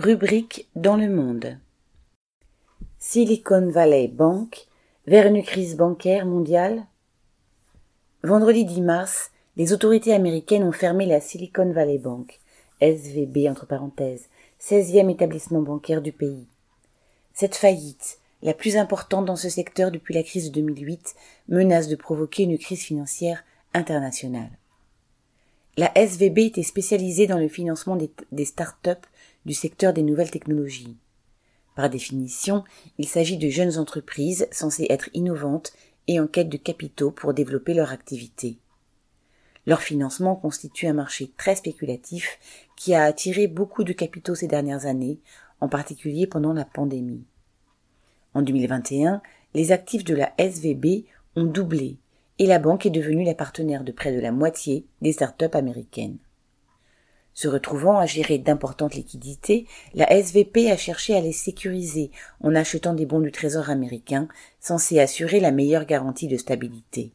Rubrique dans le monde. Silicon Valley Bank vers une crise bancaire mondiale Vendredi 10 mars, les autorités américaines ont fermé la Silicon Valley Bank, SVB entre parenthèses, 16e établissement bancaire du pays. Cette faillite, la plus importante dans ce secteur depuis la crise de 2008, menace de provoquer une crise financière internationale. La SVB était spécialisée dans le financement des, des start-up du secteur des nouvelles technologies. Par définition, il s'agit de jeunes entreprises censées être innovantes et en quête de capitaux pour développer leur activité. Leur financement constitue un marché très spéculatif qui a attiré beaucoup de capitaux ces dernières années, en particulier pendant la pandémie. En 2021, les actifs de la SVB ont doublé et la banque est devenue la partenaire de près de la moitié des startups américaines. Se retrouvant à gérer d'importantes liquidités, la SVP a cherché à les sécuriser en achetant des bons du Trésor américain, censés assurer la meilleure garantie de stabilité.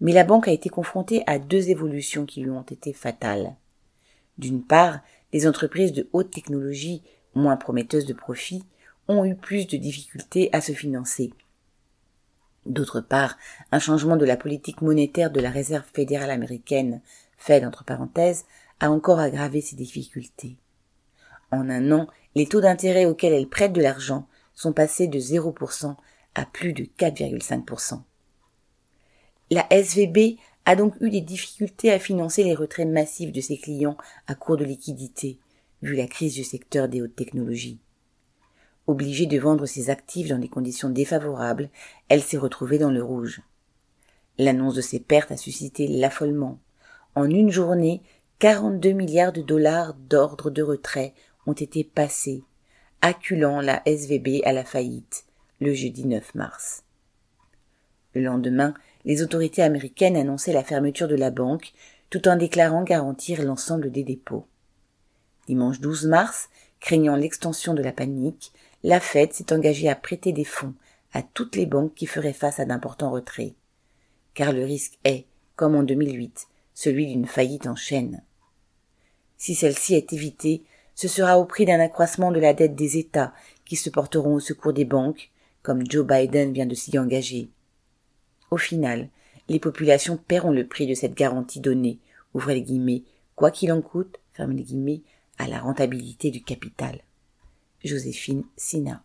Mais la banque a été confrontée à deux évolutions qui lui ont été fatales. D'une part, les entreprises de haute technologie, moins prometteuses de profit, ont eu plus de difficultés à se financer. D'autre part, un changement de la politique monétaire de la Réserve fédérale américaine, Fed entre parenthèses, a encore aggravé ces difficultés. En un an, les taux d'intérêt auxquels elle prête de l'argent sont passés de 0% à plus de 4,5%. La SVB a donc eu des difficultés à financer les retraits massifs de ses clients à court de liquidité, vu la crise du secteur des hautes technologies. Obligée de vendre ses actifs dans des conditions défavorables, elle s'est retrouvée dans le rouge. L'annonce de ses pertes a suscité l'affolement. En une journée, 42 milliards de dollars d'ordres de retrait ont été passés, acculant la SVB à la faillite le jeudi 9 mars. Le lendemain, les autorités américaines annonçaient la fermeture de la banque tout en déclarant garantir l'ensemble des dépôts. Dimanche 12 mars, craignant l'extension de la panique, la Fed s'est engagée à prêter des fonds à toutes les banques qui feraient face à d'importants retraits. Car le risque est, comme en 2008, celui d'une faillite en chaîne. Si celle-ci est évitée, ce sera au prix d'un accroissement de la dette des États qui se porteront au secours des banques, comme Joe Biden vient de s'y engager. Au final, les populations paieront le prix de cette garantie donnée, ouvrez les guillemets, quoi qu'il en coûte, fermez les guillemets, à la rentabilité du capital. Joséphine Sina.